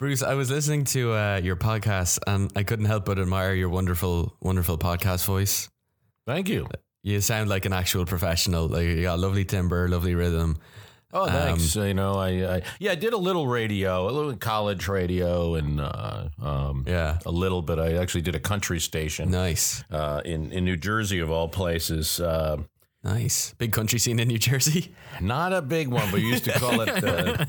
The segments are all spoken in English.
Bruce, I was listening to uh, your podcast and I couldn't help but admire your wonderful, wonderful podcast voice. Thank you. You sound like an actual professional. Like you got lovely timbre, lovely rhythm. Oh, thanks. you know, I, I yeah, I did a little radio, a little college radio, and uh, um, Yeah. a little bit. I actually did a country station Nice, uh, in in New Jersey, of all places. Uh, nice. Big country scene in New Jersey. not a big one, but we used to call it uh,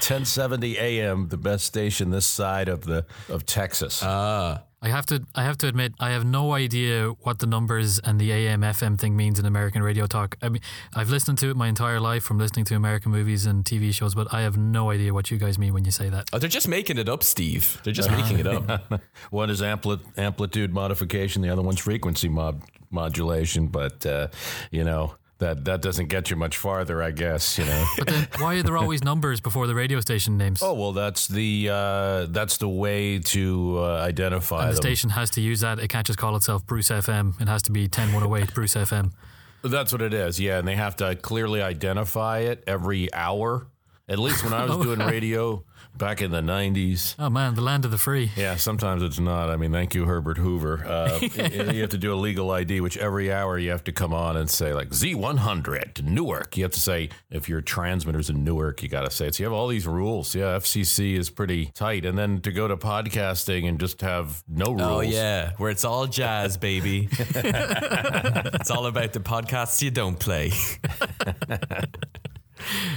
1070 AM, the best station this side of the of Texas. Ah, I have to I have to admit I have no idea what the numbers and the AM FM thing means in American radio talk. I mean I've listened to it my entire life from listening to American movies and TV shows, but I have no idea what you guys mean when you say that. oh, they're just making it up, Steve. They're just making it up. one is ampli- amplitude modification, the other one's frequency mod- modulation. But uh, you know that that doesn't get you much farther, I guess. You know. But then why are there always numbers before the radio station names? oh well, that's the uh, that's the way to uh, identify and the them. station has to use that. It can't just call itself Bruce FM. It has to be 10108 Bruce FM. That's what it is. Yeah, and they have to clearly identify it every hour. At least when I was doing radio back in the '90s. Oh man, the land of the free. Yeah, sometimes it's not. I mean, thank you, Herbert Hoover. Uh, you have to do a legal ID, which every hour you have to come on and say like Z100 Newark. You have to say if your transmitter's in Newark, you got to say it. So you have all these rules. Yeah, FCC is pretty tight. And then to go to podcasting and just have no rules. Oh yeah, where it's all jazz, baby. it's all about the podcasts you don't play.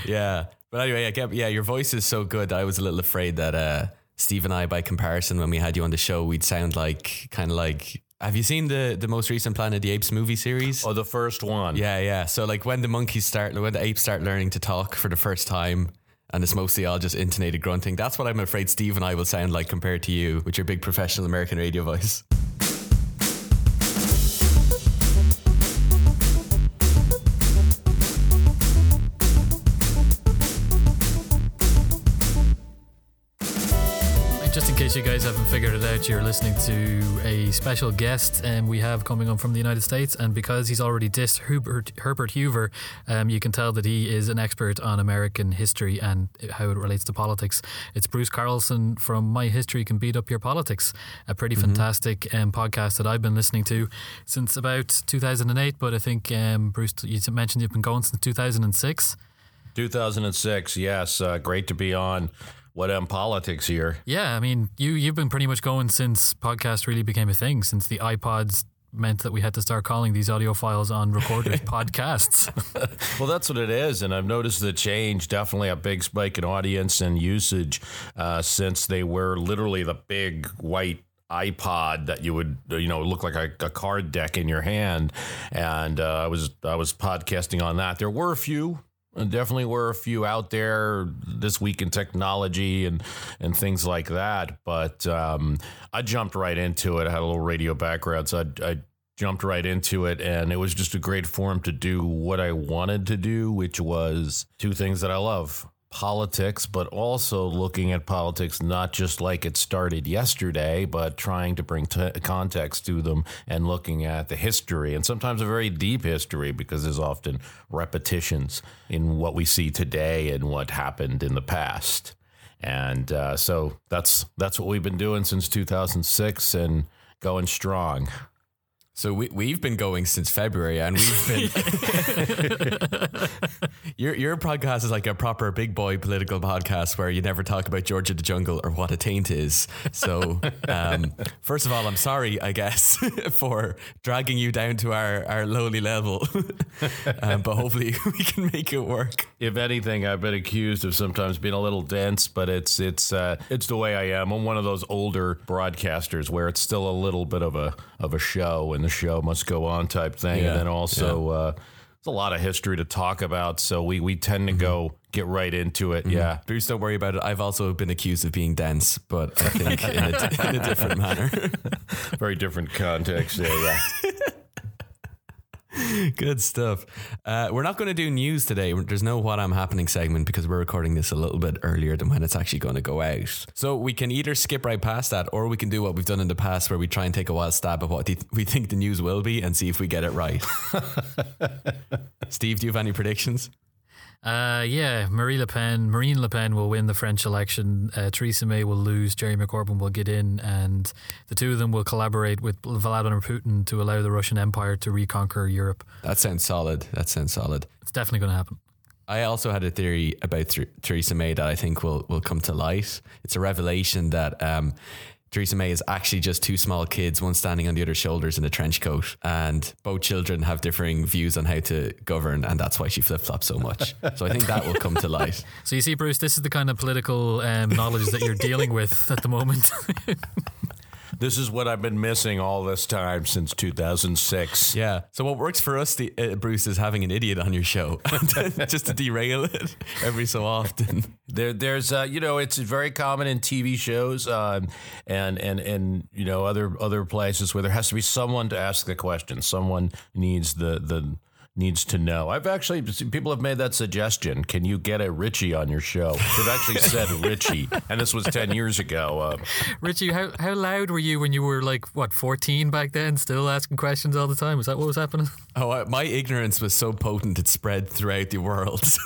yeah, but anyway, I get yeah. Your voice is so good. I was a little afraid that uh, Steve and I, by comparison, when we had you on the show, we'd sound like kind of like. Have you seen the the most recent Planet of the Apes movie series? Oh, the first one. Yeah, yeah. So like when the monkeys start, when the apes start learning to talk for the first time, and it's mostly all just intonated grunting. That's what I'm afraid Steve and I will sound like compared to you with your big professional American radio voice. Case you guys haven't figured it out, you're listening to a special guest um, we have coming on from the United States. And because he's already dissed Herbert, Herbert Hoover, um, you can tell that he is an expert on American history and how it relates to politics. It's Bruce Carlson from My History Can Beat Up Your Politics, a pretty fantastic um, podcast that I've been listening to since about 2008. But I think, um, Bruce, you mentioned you've been going since 2006. 2006. Yes, uh, great to be on. What am Politics here. Yeah, I mean, you you've been pretty much going since podcast really became a thing. Since the iPods meant that we had to start calling these audio files on recorded podcasts. Well, that's what it is, and I've noticed the change. Definitely a big spike in audience and usage uh, since they were literally the big white iPod that you would you know look like a, a card deck in your hand, and uh, I was I was podcasting on that. There were a few. Definitely were a few out there this week in technology and and things like that. But um, I jumped right into it. I had a little radio background, so I, I jumped right into it and it was just a great forum to do what I wanted to do, which was two things that I love politics, but also looking at politics not just like it started yesterday, but trying to bring t- context to them and looking at the history and sometimes a very deep history because there's often repetitions in what we see today and what happened in the past. And uh, so that's that's what we've been doing since 2006 and going strong. So we we've been going since February, and we've been. your your podcast is like a proper big boy political podcast where you never talk about Georgia the jungle or what a taint is. So, um, first of all, I'm sorry, I guess, for dragging you down to our our lowly level, um, but hopefully we can make it work. If anything, I've been accused of sometimes being a little dense, but it's it's uh, it's the way I am. I'm one of those older broadcasters where it's still a little bit of a of a show, and the show must go on type thing. Yeah, And then also, uh, there's a lot of history to talk about, so we we tend to go get right into it. Yeah. Bruce, don't worry about it. I've also been accused of being dense, but I think in a, in a different manner. Very different context there. Yeah. Good stuff. Uh, we're not going to do news today. There's no what I'm happening segment because we're recording this a little bit earlier than when it's actually going to go out. So we can either skip right past that or we can do what we've done in the past where we try and take a wild stab at what we think the news will be and see if we get it right. Steve, do you have any predictions? Uh, yeah, Marie Le Pen, Marine Le Pen will win the French election. Uh, Theresa May will lose. Jeremy Corbyn will get in, and the two of them will collaborate with Vladimir Putin to allow the Russian Empire to reconquer Europe. That sounds solid. That sounds solid. It's definitely going to happen. I also had a theory about Th- Theresa May that I think will will come to light. It's a revelation that um, Theresa May is actually just two small kids, one standing on the other's shoulders in a trench coat, and both children have differing views on how to govern, and that's why she flip flops so much. So I think that will come to light. So you see, Bruce, this is the kind of political um, knowledge that you're dealing with at the moment. This is what I've been missing all this time since 2006. Yeah. So what works for us, the, uh, Bruce, is having an idiot on your show, just to derail it every so often. There, there's, uh, you know, it's very common in TV shows um, and and and you know other other places where there has to be someone to ask the question. Someone needs the the needs to know. I've actually people have made that suggestion. Can you get a Richie on your show? They've actually said Richie, and this was ten years ago. Uh, Richie, how how loud were you when you were like what fourteen back then, still asking questions all the time? Was that what was happening? Oh, I, my ignorance was so potent it spread throughout the world.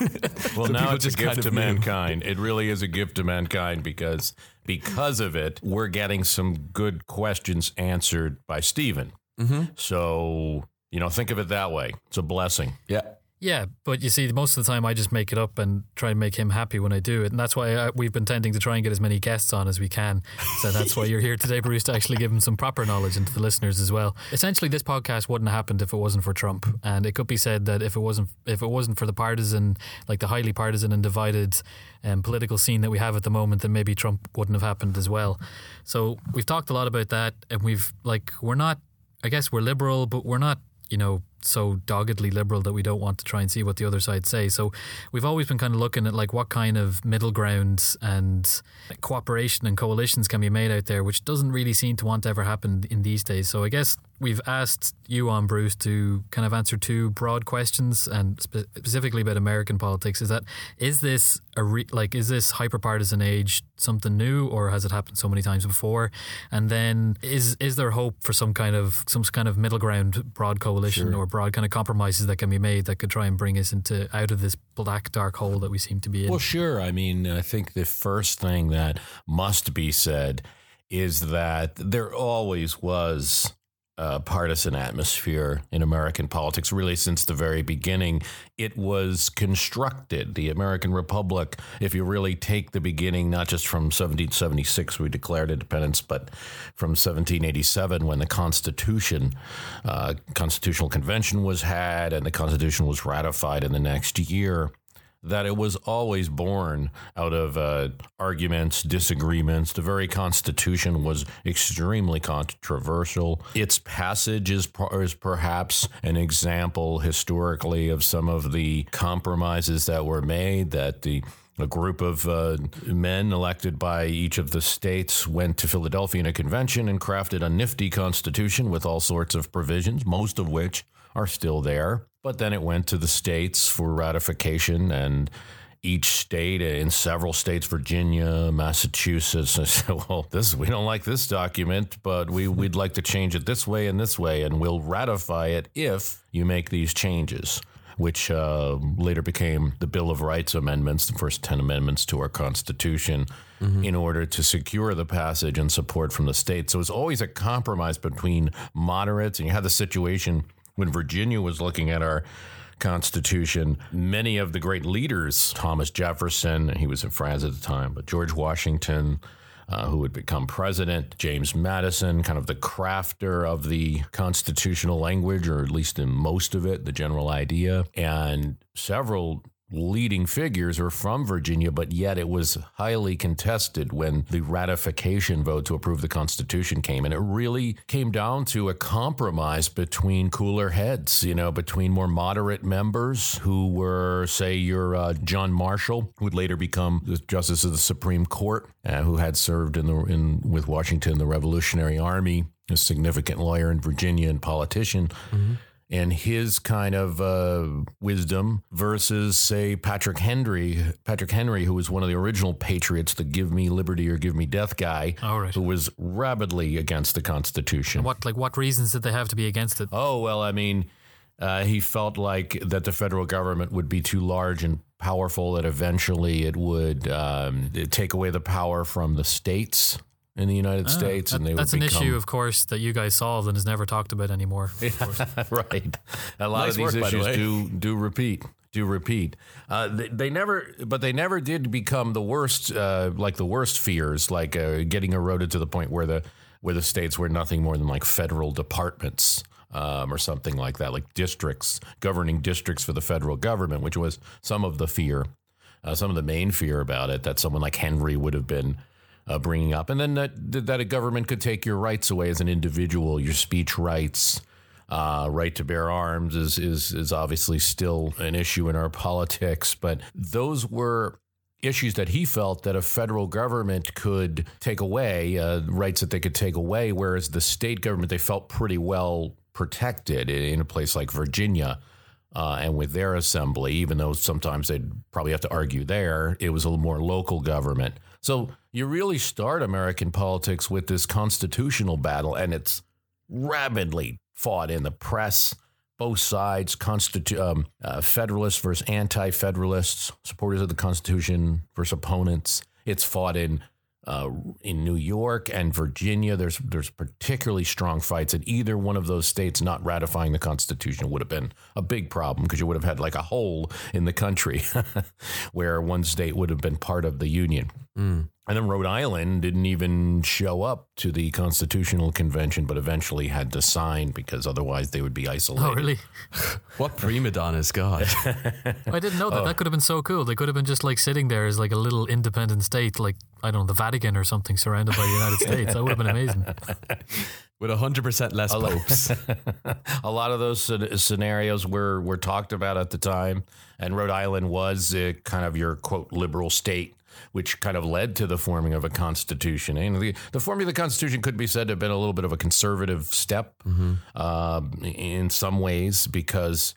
well, so now it's a gift to knew. mankind. It really is a gift to mankind because because of it, we're getting some good questions answered by Stephen. Mm-hmm. So you know, think of it that way. It's a blessing. Yeah. Yeah, but you see, most of the time I just make it up and try and make him happy when I do it, and that's why I, we've been tending to try and get as many guests on as we can. So that's why you're here today, Bruce, to actually give him some proper knowledge into the listeners as well. Essentially, this podcast wouldn't have happened if it wasn't for Trump, and it could be said that if it wasn't if it wasn't for the partisan, like the highly partisan and divided um, political scene that we have at the moment, then maybe Trump wouldn't have happened as well. So we've talked a lot about that, and we've like we're not. I guess we're liberal, but we're not you know, so doggedly liberal that we don't want to try and see what the other side say. So we've always been kind of looking at like what kind of middle grounds and cooperation and coalitions can be made out there, which doesn't really seem to want to ever happen in these days. So I guess we've asked you on Bruce to kind of answer two broad questions and spe- specifically about American politics. Is that is this a re- like is this hyper partisan age something new or has it happened so many times before? And then is is there hope for some kind of some kind of middle ground broad coalition sure. or broad kind of compromises that can be made that could try and bring us into out of this black dark hole that we seem to be in? Well, sure. I mean, I think the first thing that must be said is that there always was uh, partisan atmosphere in American politics, really since the very beginning. It was constructed. The American Republic, if you really take the beginning, not just from 1776, we declared independence, but from 1787, when the Constitution, uh, Constitutional Convention was had and the Constitution was ratified in the next year that it was always born out of uh, arguments, disagreements. The very Constitution was extremely controversial. Its passage is, is perhaps an example historically of some of the compromises that were made that the a group of uh, men elected by each of the states went to Philadelphia in a convention and crafted a nifty constitution with all sorts of provisions, most of which are still there. But then it went to the states for ratification, and each state, in several states, Virginia, Massachusetts, I said, "Well, this we don't like this document, but we we'd like to change it this way and this way, and we'll ratify it if you make these changes." Which uh, later became the Bill of Rights amendments, the first 10 amendments to our Constitution, mm-hmm. in order to secure the passage and support from the states. So it was always a compromise between moderates, and you had the situation when Virginia was looking at our Constitution, many of the great leaders, Thomas Jefferson, he was in France at the time, but George Washington, uh, who would become president, James Madison, kind of the crafter of the constitutional language, or at least in most of it, the general idea, and several leading figures are from Virginia, but yet it was highly contested when the ratification vote to approve the Constitution came. And it really came down to a compromise between cooler heads, you know, between more moderate members who were, say, your uh, John Marshall, who would later become the Justice of the Supreme Court, uh, who had served in the in with Washington the Revolutionary Army, a significant lawyer in Virginia and politician. Mm-hmm and his kind of uh, wisdom versus, say, Patrick Henry, Patrick Henry, who was one of the original patriots, the "Give me liberty or give me death" guy, oh, right. who was rabidly against the Constitution. And what, like, what reasons did they have to be against it? Oh well, I mean, uh, he felt like that the federal government would be too large and powerful that eventually it would um, take away the power from the states in the United States, Ah, That- and they that's would an become, issue, of course, that you guys solved and is never talked about anymore. of course. right. A lot Nice of these work, by the issues do do repeat. Do repeat. Uh, they, they never, but they never did become the worst, uh, like the worst fears, like uh, getting eroded to the point where the where the states were nothing more than like federal departments. Um, or something like that, like districts, governing districts for the federal government, which was some of the fear, uh, some of the main fear about it that someone like Henry would have been uh, bringing up, and then that that a government could take your rights away as an individual, your speech rights, uh, right to bear arms is is is obviously still an issue in our politics, but those were issues that he felt that a federal government could take away uh, rights that they could take away, whereas the state government they felt pretty well protected in a place like Virginia. Uh, and with their assembly, even though sometimes they'd probably have to argue there, it was a more local government. So you really start American politics with this constitutional battle, and it's rapidly fought in the press, both sides, constitu- um, uh, Federalists versus anti-Federalists, supporters of the Constitution versus opponents. It's fought in uh, in New York and Virginia. There's there's particularly strong fights, and either one of those states not ratifying the Constitution would have been a big problem because you would have had like a hole in the country where one state would have been part of the Union. And then Rhode Island didn't even show up to the Constitutional Convention, but eventually had to sign because otherwise they would be isolated. Oh, really? What prima donna's God? I didn't know Oh. that. That could have been so cool. They could have been just like sitting there as like a little independent state, like, I don't know, the Vatican or something, surrounded by the United States. That would have been amazing. With 100% less popes. a lot of those scenarios were were talked about at the time, and Rhode Island was uh, kind of your quote liberal state, which kind of led to the forming of a constitution. And the, the forming of the constitution could be said to have been a little bit of a conservative step uh, in some ways because.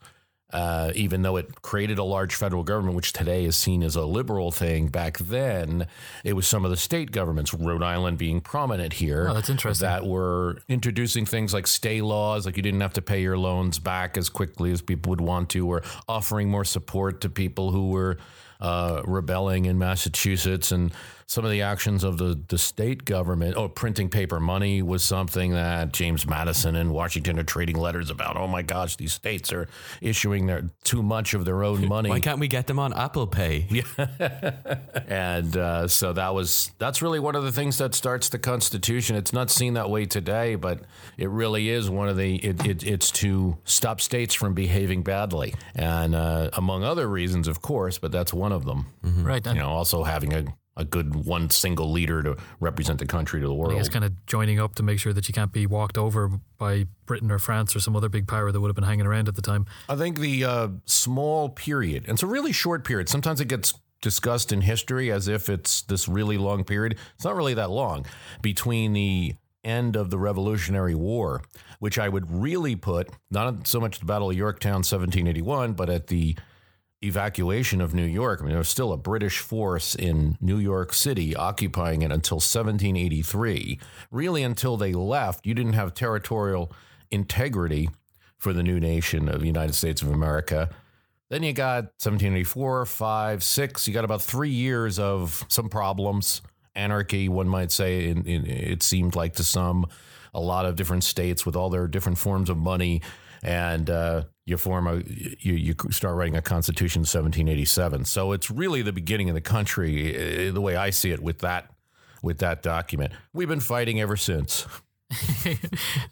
Uh, even though it created a large federal government, which today is seen as a liberal thing, back then it was some of the state governments, Rhode Island being prominent here, Oh, that's interesting. that were introducing things like stay laws, like you didn't have to pay your loans back as quickly as people would want to, or offering more support to people who were uh, rebelling in Massachusetts. And some of the actions of the, the state government, oh, printing paper money was something that James Madison and Washington are trading letters about. Oh my gosh, these states are issuing their too much of their own money. Why can't we get them on Apple Pay? and uh, so that was that's really one of the things that starts the Constitution. It's not seen that way today, but it really is one of the. It, it, it's to stop states from behaving badly, and uh, among other reasons, of course, but that's one of them. Right. You know, also having a. A good one single leader to represent the country to the I world. guess kind of joining up to make sure that you can't be walked over by Britain or France or some other big power that would have been hanging around at the time. I think the uh, small period, and it's a really short period. Sometimes it gets discussed in history as if it's this really long period. It's not really that long between the end of the Revolutionary War, which I would really put not so much the Battle of Yorktown, 1781, but at the evacuation of New York. I mean, there was still a British force in New York City occupying it until 1783. Really, until they left, you didn't have territorial integrity for the new nation of the United States of America. Then you got 1784, 5, 6. You got about three years of some problems, anarchy, one might say, in, in, it seemed like to some, a lot of different states with all their different forms of money. And uh, you form a, you, you start writing a constitution in 1787. So it's really the beginning of the country, uh, the way I see it, with that, with that document. We've been fighting ever since. Ah,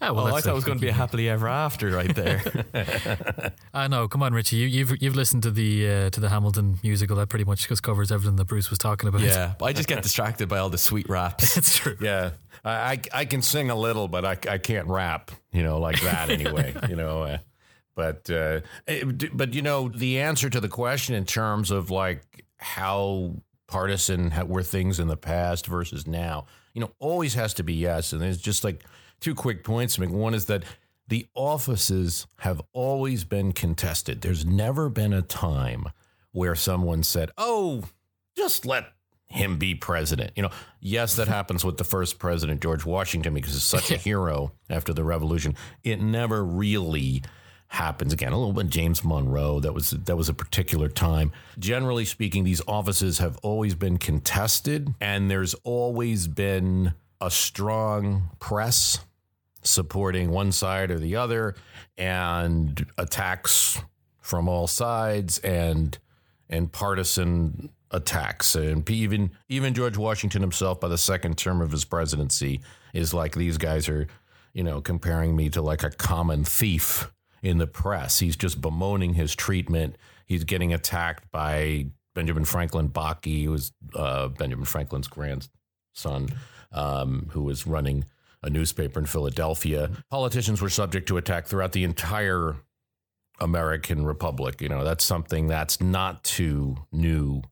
well, Oh, I thought it was going to be a happily ever after right there. I know. Come on, Richie. You, you've you've listened to the uh, to the Hamilton musical. That pretty much just covers everything that Bruce was talking about. yeah. But I just get distracted by all the sweet raps. it's true. Yeah. I, I, I can sing a little, but I, I can't rap, you know, like that anyway, you know. Uh, but, uh, it- but, you know, the answer to the question in terms of like how partisan were things in the past versus now, you know, always has to be yes. And there's just like two quick points to make. One is that the offices have always been contested. There's never been a time where someone said, oh, just let him be president. You know, yes, that happens with the first president, George Washington, because he's such a hero after the revolution. It never really happens again. A little bit James Monroe. That was that was a particular time. Generally speaking, these offices have always been contested, and there's always been a strong press supporting one side or the other, and attacks from all sides, and and partisan attacks, and even even George Washington himself, by the second term of his presidency, is like these guys are, you know, comparing me to like a common thief in the press. He's just bemoaning his treatment. He's getting attacked by Benjamin Franklin Bache, who was uh, Benjamin Franklin's grandson, um, who was running a newspaper in Philadelphia. Politicians were subject to attack throughout the entire American Republic. You know, that's something that's not too new.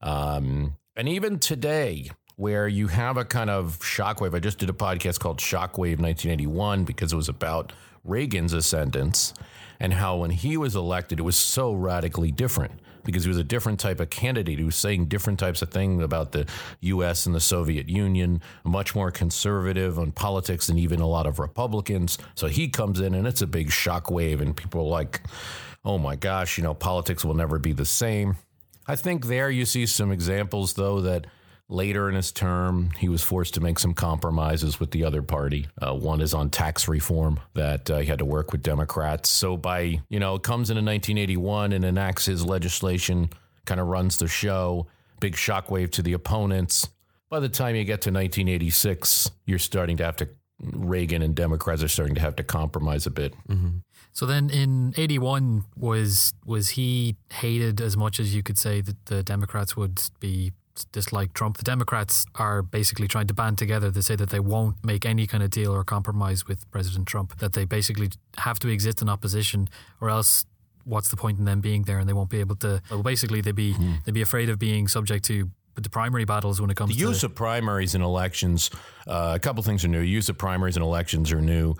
Um, and even today, where you have a kind of shockwave, I just did a podcast called Shockwave 1981 because it was about Reagan's ascendance and how when he was elected, it was so radically different because he was a different type of candidate. He was saying different types of things about the U.S. and the Soviet Union, much more conservative on politics than even a lot of Republicans. So he comes in and it's a big shockwave, and people are like, oh my gosh, you know, politics will never be the same. I think there you see some examples, though, that Later in his term, he was forced to make some compromises with the other party. Uh, one is on tax reform that uh, he had to work with Democrats. So by you know, it comes into 1981 and enacts his legislation, kind of runs the show. Big shockwave to the opponents. By the time you get to 1986, you're starting to have to. Reagan and Democrats are starting to have to compromise a bit. Mm-hmm. So then in 81 was was he hated as much as you could say that the Democrats would be dislike Trump. The Democrats are basically trying to band together to say that they won't make any kind of deal or compromise with President Trump, that they basically have to exist in opposition or else what's the point in them being there and they won't be able to well basically they'd be mm. they'd be afraid of being subject to the primary battles when it comes to the to use of primaries in elections uh, a couple things are new use of primaries in elections are new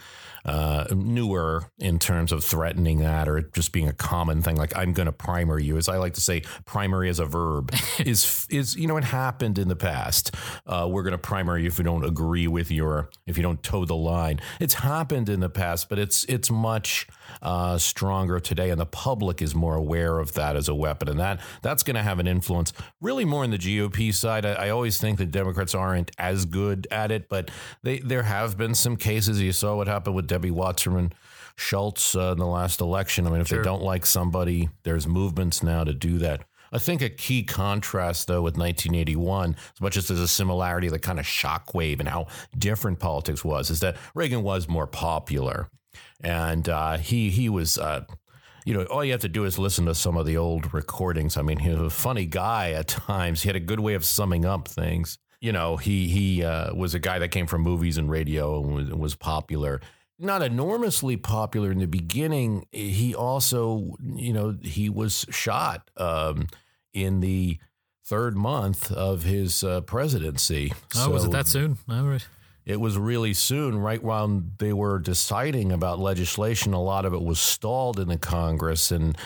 uh, newer in terms of threatening that or just being a common thing. Like I'm going to primary you, as I like to say, primary as a verb is is you know it happened in the past. Uh, we're going to primary you if we don't agree with your if you don't toe the line. It's happened in the past, but it's it's much uh, stronger today, and the public is more aware of that as a weapon, and that that's going to have an influence. Really, more in the GOP side. I, I always think that Democrats aren't as good at it, but they there have been some cases. You saw what happened with Debbie Wasserman Schultz uh, in the last election. I mean, if sure. they don't like somebody, there's movements now to do that. I think a key contrast, though, with 1981, as much as there's a similarity, the kind of shockwave and how different politics was, is that Reagan was more popular, and uh, he he was. Uh, you know, all you have to do is listen to some of the old recordings. I mean, he was a funny guy at times. He had a good way of summing up things. You know, he he uh, was a guy that came from movies and radio and was, was popular not enormously popular in the beginning. He also, you know, he was shot um, in the third month of his uh, presidency. Oh, so was it that soon? All right. It was really soon, right while they were deciding about legislation. A lot of it was stalled in the Congress. And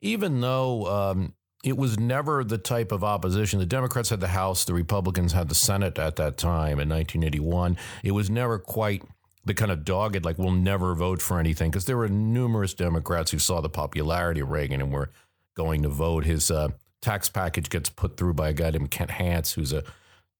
even though um, it was never the type of opposition, the Democrats had the House, the Republicans had the Senate at that time in 1981. It was never quite the kind of dogged, like, we'll never vote for anything, because there were numerous Democrats who saw the popularity of Reagan and were going to vote. His uh, tax package gets put through by a guy named Kent Hance, who's a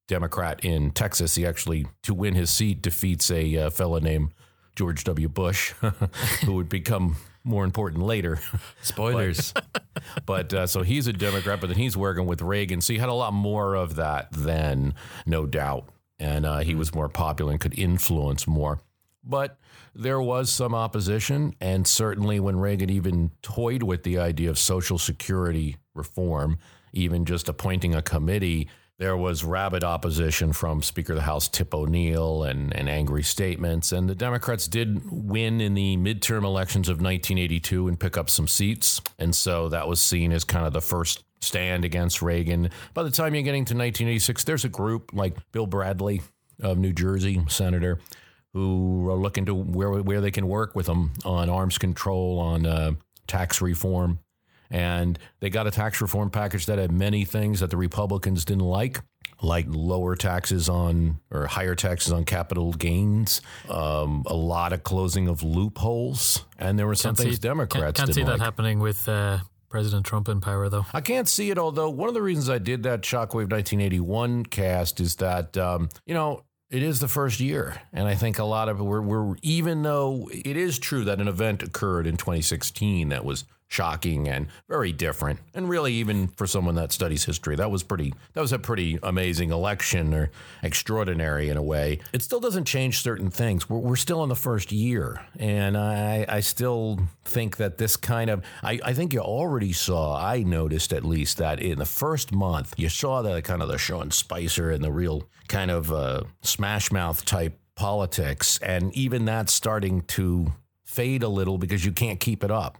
Democrat in Texas. He actually, to win his seat, defeats a uh, fellow named George W. Bush, who would become more important later. Spoilers. but, but uh, so he's a Democrat, but then he's working with Reagan. So he had a lot more of that then, no doubt. And uh, he was more popular and could influence more. But there was some opposition, and certainly when Reagan even toyed with the idea of Social Security reform, even just appointing a committee, there was rabid opposition from Speaker of the House Tip O'Neill and, and angry statements. And the Democrats did win in the midterm elections of 1982 and pick up some seats. And so that was seen as kind of the first stand against Reagan. By the time you're getting to 1986, there's a group like Bill Bradley of New Jersey, senator, who are looking to where where they can work with them on arms control, on uh, tax reform, and they got a tax reform package that had many things that the Republicans didn't like. like lower taxes on or higher taxes on capital gains, um, a lot of closing of loopholes, and there were some Can't things see- Democrats can't, can't didn't see that like. happening with uh, President Trump in power, though. I can't see it, although one of the reasons I did that Shockwave 1981 cast is that, um, you know, it is the first year. And I think a lot of we're, we're, even though it is true that an event occurred in 2016 that was shocking and very different, and really, even for someone that studies history, that was pretty, that was a pretty amazing election or extraordinary in a way. It still doesn't change certain things. We're, we're still in the first year. And I, I still think that this kind of, I, I think you already saw, I noticed at least that in the first month, you saw the kind of the Sean Spicer and the real kind of uh, smash mouth type politics. And even that's starting to fade a little because you can't keep it up.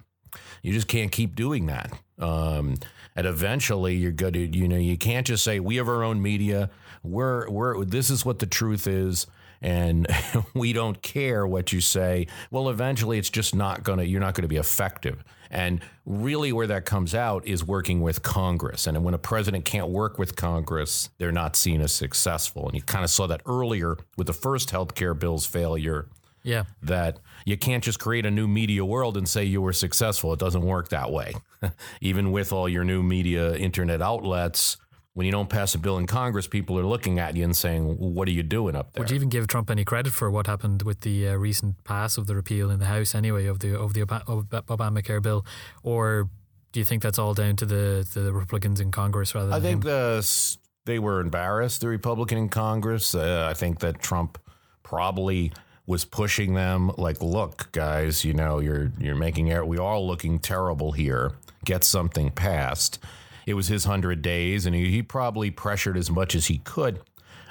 You just can't keep doing that. Um, and eventually, you're good. To, you know, you can't just say we have our own media. We're we're this is what the truth is, and we don't care what you say. Well, eventually, it's just not gonna. You're not going to be effective. And really, where that comes out is working with Congress. And when a president can't work with Congress, they're not seen as successful. And you kind of saw that earlier with the first health care bill's failure Yeah. that you can't just create a new media world and say you were successful. It doesn't work that way. Even with all your new media internet outlets, when you don't pass a bill in Congress, people are looking at you and saying, "What are you doing up there?" Would you even give Trump any credit for what happened with the uh, recent pass of the repeal in the House, anyway, of the of the Obamacare bill, or do you think that's all down to the the Republicans in Congress rather than I think him? the they were embarrassed, the Republican in Congress. Uh, I think that Trump probably was pushing them like, "Look, guys, you know, you're you're making error. We all looking terrible here. Get something passed." It was his hundred days, and he, he probably pressured as much as he could.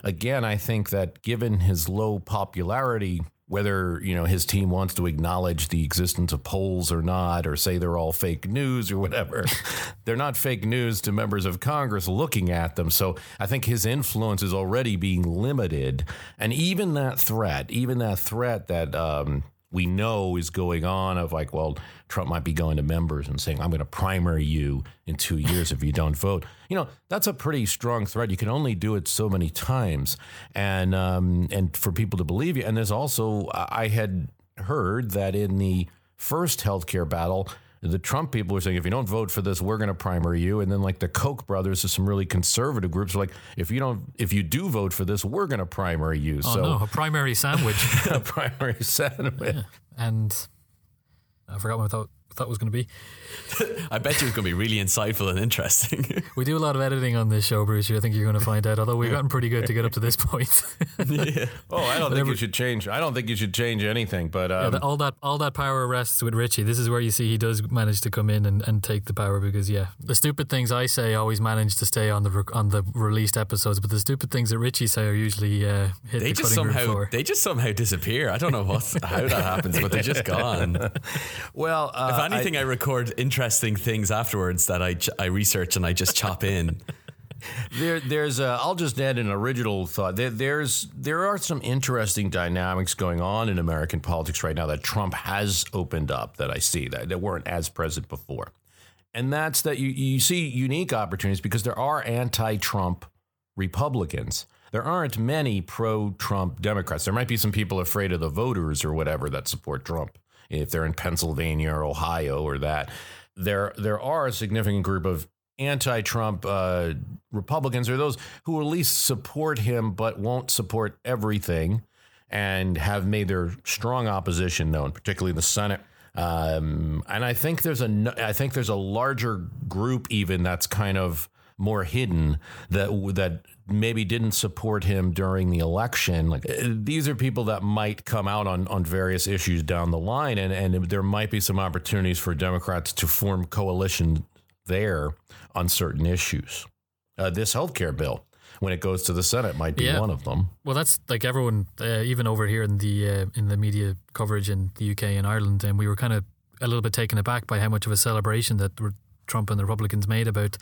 Again, I think that given his low popularity, whether you know his team wants to acknowledge the existence of polls or not, or say they're all fake news or whatever, they're not fake news to members of Congress looking at them. So I think his influence is already being limited, and even that threat, even that threat that um, we know is going on of like, well, Trump might be going to members and saying, I'm going to primary you in two years if you don't vote. You know, that's a pretty strong threat. You can only do it so many times. And, um, and for people to believe you. And there's also, I I had heard that in the first healthcare battle, the Trump people are saying, if you don't vote for this, we're going to primary you. And then, like the Koch brothers, there's some really conservative groups are like, if you don't, if you do vote for this, we're going to primary you. Oh so no, a primary sandwich, a primary sandwich. and I forgot what I thought that was going to be. I bet you it's going to be really insightful and interesting. We do a lot of editing on this show, Bruce. I think you're going to find out. Although we've gotten pretty good to get up to this point. Oh, I don't think you should change. I don't think you should change anything. But um, Yeah, all that all that power rests with Richie. This is where you see he does manage to come in and, and take the power because yeah, the stupid things I say always manage to stay on the rec- on the released episodes, but the stupid things that Richie say are usually uh, hit they the just cutting room somehow floor. they just somehow disappear. I don't know what how that happens, but they're just gone. well, uh, If anything, I, record interesting things afterwards that I I research and I just chop in. there, there's. Uh, I'll just add an original thought. There, there's there are some interesting dynamics going on in American politics right now that Trump has opened up that I see that, that weren't as present before, and that's that you you see unique opportunities because there are anti-Trump Republicans. There aren't many pro-Trump Democrats. There might be some people afraid of the voters or whatever that support Trump if they're in Pennsylvania or Ohio or that. There there are a significant group of anti-Trump uh, Republicans or those who at least support him but won't support everything and have made their strong opposition known, particularly in the Senate. Um, and I think there's a I think there's a larger group even that's kind of more hidden that that maybe didn't support him during the election. Like uh, these are people that might come out on on various issues down the line, and and there might be some opportunities for Democrats to form coalition there on certain issues. Uh, this healthcare bill, when it goes to the Senate, might be Yeah. one of them. Well, that's like everyone, uh, even over here in the uh, in the media coverage in the UK and Ireland, and we were kind of a little bit taken aback by how much of a celebration that Trump and the Republicans made about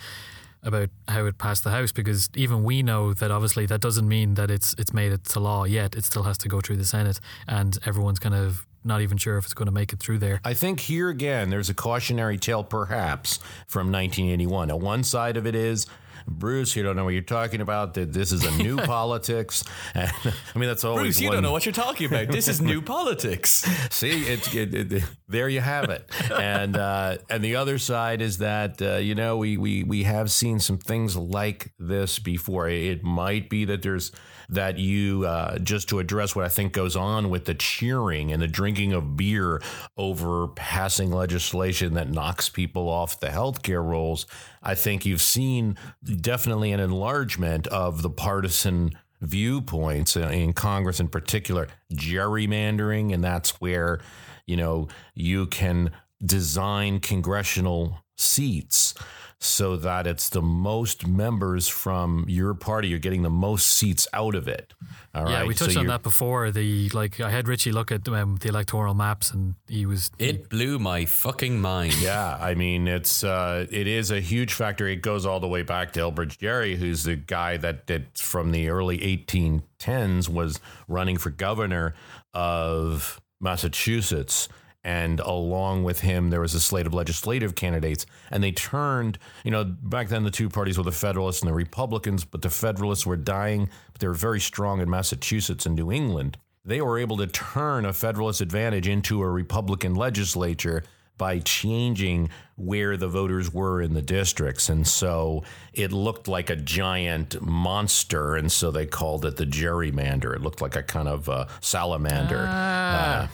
about how it passed the House, because even we know that obviously that doesn't mean that it's it's made it to law yet. It still has to go through the Senate, and everyone's kind of not even sure if it's going to make it through there. I think here again, there's a cautionary tale, perhaps, from 1981. Now, one side of it is Bruce, you don't know what you're talking about. That This is a new politics. And, I mean, that's always Bruce, you one- don't know what you're talking about. This is new politics. See, it's it, it, there. You have it, and uh, and the other side is that uh, you know we we we have seen some things like this before. It might be that there's that you uh, just to address what I think goes on with the cheering and the drinking of beer over passing legislation that knocks people off the healthcare rolls. I think you've seen definitely an enlargement of the partisan viewpoints in Congress in particular, gerrymandering, and that's where you know you can design congressional seats so that it's the most members from your party. You're getting the most seats out of it. All right. Yeah, we So touched on that before. The like, I had Richie look at um, the electoral maps, and he was It blew my fucking mind. Yeah, I mean it's uh, it is a huge factor. It goes all the way back to Elbridge Gerry, who's the guy that that from the early 1810s was running for governor of Massachusetts. And along with him, there was a slate of legislative candidates, and they turned. You know, back then the two parties were the Federalists and the Republicans, but the Federalists were dying, but they were very strong in Massachusetts and New England. They were able to turn a Federalist advantage into a Republican legislature by changing where the voters were in the districts. And so it looked like a giant monster. And so they called it the gerrymander. It looked like a kind of uh, salamander. Uh,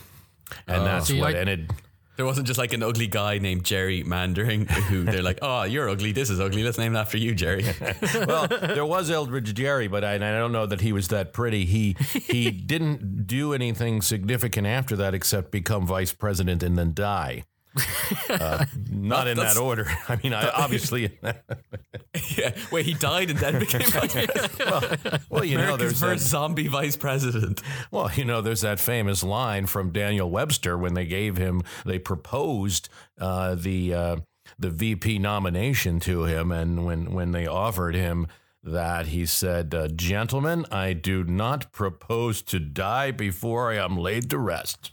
and that's See, what, I- and it, There wasn't just like an ugly guy named Jerry Mandering who they're like, oh, you're ugly. This is ugly. Let's name it after you, Jerry. well, there was Elbridge Gerry, but I, and I don't know that he was that pretty. He he didn't do anything significant after that except become vice president and then die. Uh, not in that order. I mean, I, obviously, yeah. Wait, he died and then became president. well, you know, America's there's that, first zombie vice president. well, you know, there's that famous line from Daniel Webster when they gave him, they proposed uh, the uh, the VP nomination to him, and when when they offered him that, he said, uh, "Gentlemen, I do not propose to die before I am laid to rest."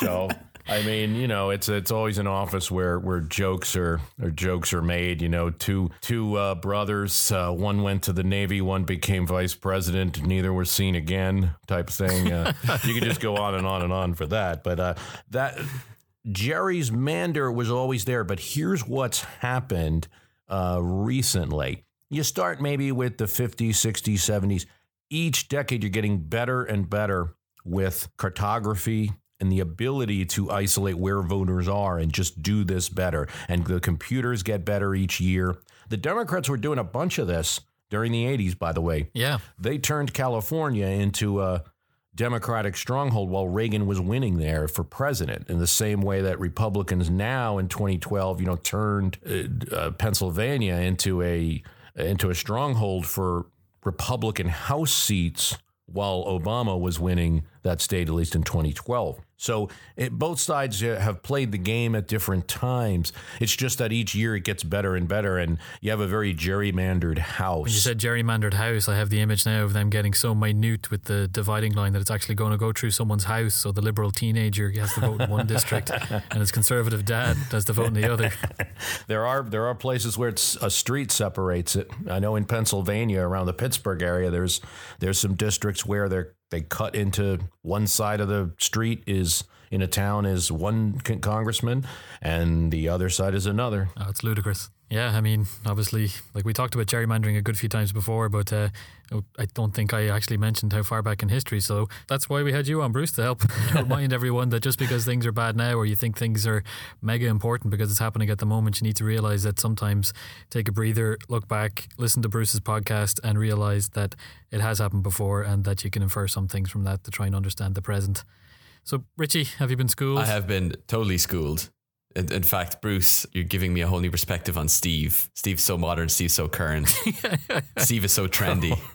so. I mean, you know, it's it's always an office where where jokes are or jokes are made. You know, two two uh, brothers, uh, one went to the Navy, one became vice president. Neither were seen again, type of thing. Uh, you could just go on and on and on for that. But uh, that Jerry's Mander was always there. But here's what's happened uh, recently. You start maybe with the 50s, 60s, 70s. Each decade, you're getting better and better with cartography and the ability to isolate where voters are and just do this better. And the computers get better each year. The Democrats were doing a bunch of this during the 80s, by the way. yeah, They turned California into a Democratic stronghold while Reagan was winning there for president. In the same way that Republicans now in 2012, you know, turned uh, uh, Pennsylvania into a into a stronghold for Republican House seats while Obama was winning that state at least in 2012. So it, both sides uh, have played the game at different times. It's just that each year it gets better and better, and you have a very gerrymandered house. When you said gerrymandered house. I have the image now of them getting so minute with the dividing line that it's actually going to go through someone's house. So the liberal teenager has to vote in one district, and his conservative dad has to vote in the other. There are there are places where it's a street separates it. I know in Pennsylvania around the Pittsburgh area there's there's some districts where they they cut into one side of the street is in a town is one con- congressman and the other side is another. Oh, it's ludicrous. Yeah, I mean, obviously, like we talked about gerrymandering a good few times before, but uh, I don't think I actually mentioned how far back in history. So that's why we had you on, Bruce, to help remind everyone that just because things are bad now or you think things are mega important because it's happening at the moment, you need to realize that sometimes take a breather, look back, listen to Bruce's podcast, and realize that it has happened before and that you can infer some things from that to try and understand the present. So, Richie, have you been schooled? I have been totally schooled. In, in fact, Bruce, you're giving me a whole new perspective on Steve. Steve's so modern. Steve's so current. Steve is so trendy.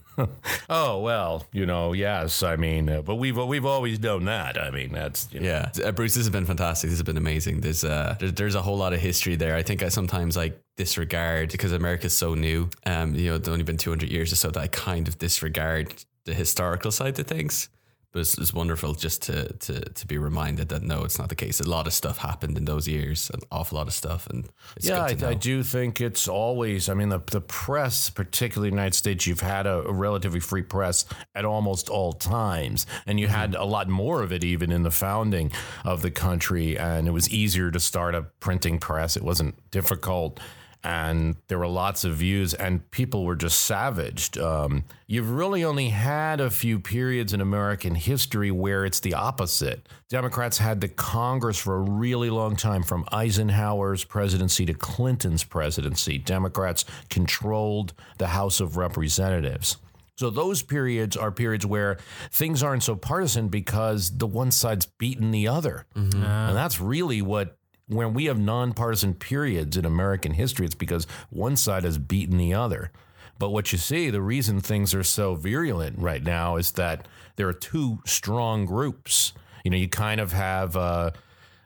Oh well, you know, yes. I mean, uh, but we've we've always known that. I mean, that's you know, Yeah, uh, Bruce, this has been fantastic. This has been amazing. There's uh, there, there's a whole lot of history there. I think I sometimes like disregard because America's so new. Um, you know, it's only been 200 years or so that I kind of disregard the historical side of things. But it's, it's wonderful just to, to to be reminded that no, it's not the case. A lot of stuff happened in those years, an awful lot of stuff, and yeah, I, I do think it's always. I mean, the the press, particularly in the United States, you've had a, a relatively free press at almost all times, and you had mm-hmm. a lot more of it even in the founding of the country, and it was easier to start a printing press. It wasn't difficult. And there were lots of views, and people were just savaged. Um, you've really only had a few periods in American history where it's the opposite. Democrats had the Congress for a really long time, from Eisenhower's presidency to Clinton's presidency. Democrats controlled the House of Representatives. So those periods are periods where things aren't so partisan because the one side's beaten the other. And that's really what when we have nonpartisan periods in American history, it's because one side has beaten the other. But what you see, the reason things are so virulent right now is that there are two strong groups. You know, you kind of have uh,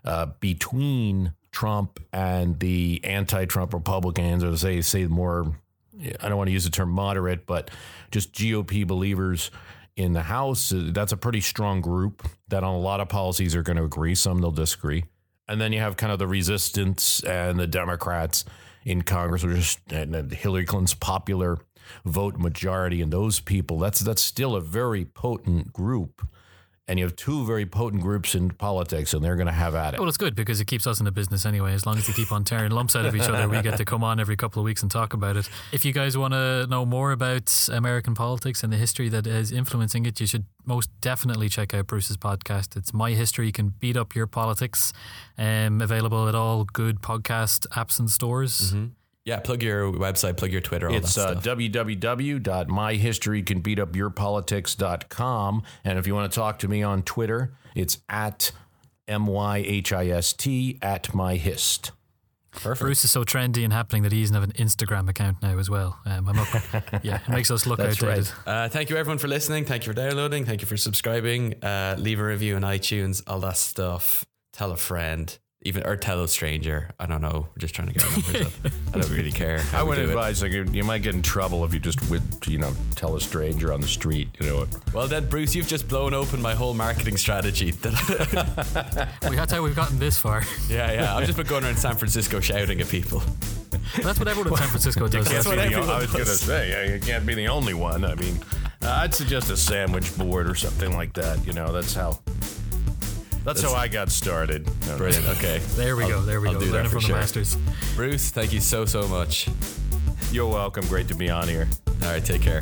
uh, between Trump and the anti-Trump Republicans, or to say say more. I don't want to use the term moderate, but just GOP believers in the House. That's a pretty strong group that on a lot of policies are going to agree. Some they'll disagree. And then you have kind of the resistance and the Democrats in Congress, which is and Hillary Clinton's popular vote majority, and those people. That's that's still a very potent group. And you have two very potent groups in politics, and they're going to have at it. Well, it's good because it keeps us in the business anyway. As long as they keep on tearing lumps out of each other, we get to come on every couple of weeks and talk about it. If you guys want to know more about American politics and the history that is influencing it, you should most definitely check out Bruce's podcast. It's My History Can Beat Up Your Politics. Um, available at all good podcast apps and stores. Yeah, plug your website, plug your Twitter, all It's that uh, stuff. www.myhistorycanbeatupyourpolitics.com. And if you want to talk to me on Twitter, it's at M-Y-H-I-S-T at myhist. Perfect. Bruce is so trendy and happening that he doesn't have an Instagram account now as well. Um, I'm up, yeah, it makes us look That's outdated. right. Uh, thank you everyone for listening. Thank you for downloading. Thank you for subscribing. Uh, leave a review on iTunes, all that stuff. Tell a friend, even or tell a stranger. I don't know. We're just trying to get our numbers up. I don't really care. I would do advise like you you might get in trouble if you just would you know tell a stranger on the street you know Well then, Bruce, you've just blown open my whole marketing strategy. Well, that's how we've gotten this far. yeah, yeah. I've just been going around San Francisco shouting at people. That's what everyone in San Francisco does. That's what Be the- I was going to say yeah, you can't be the only one. I mean, uh, I'd suggest a sandwich board or something like that. You know, that's how. That's, how I got started. No, no. Brilliant. Okay. There we I'll- go. There we I'll go. do that Learning for from sure. the masters. Bruce, thank you so so much. You're welcome. Great to be on here. All right, take care.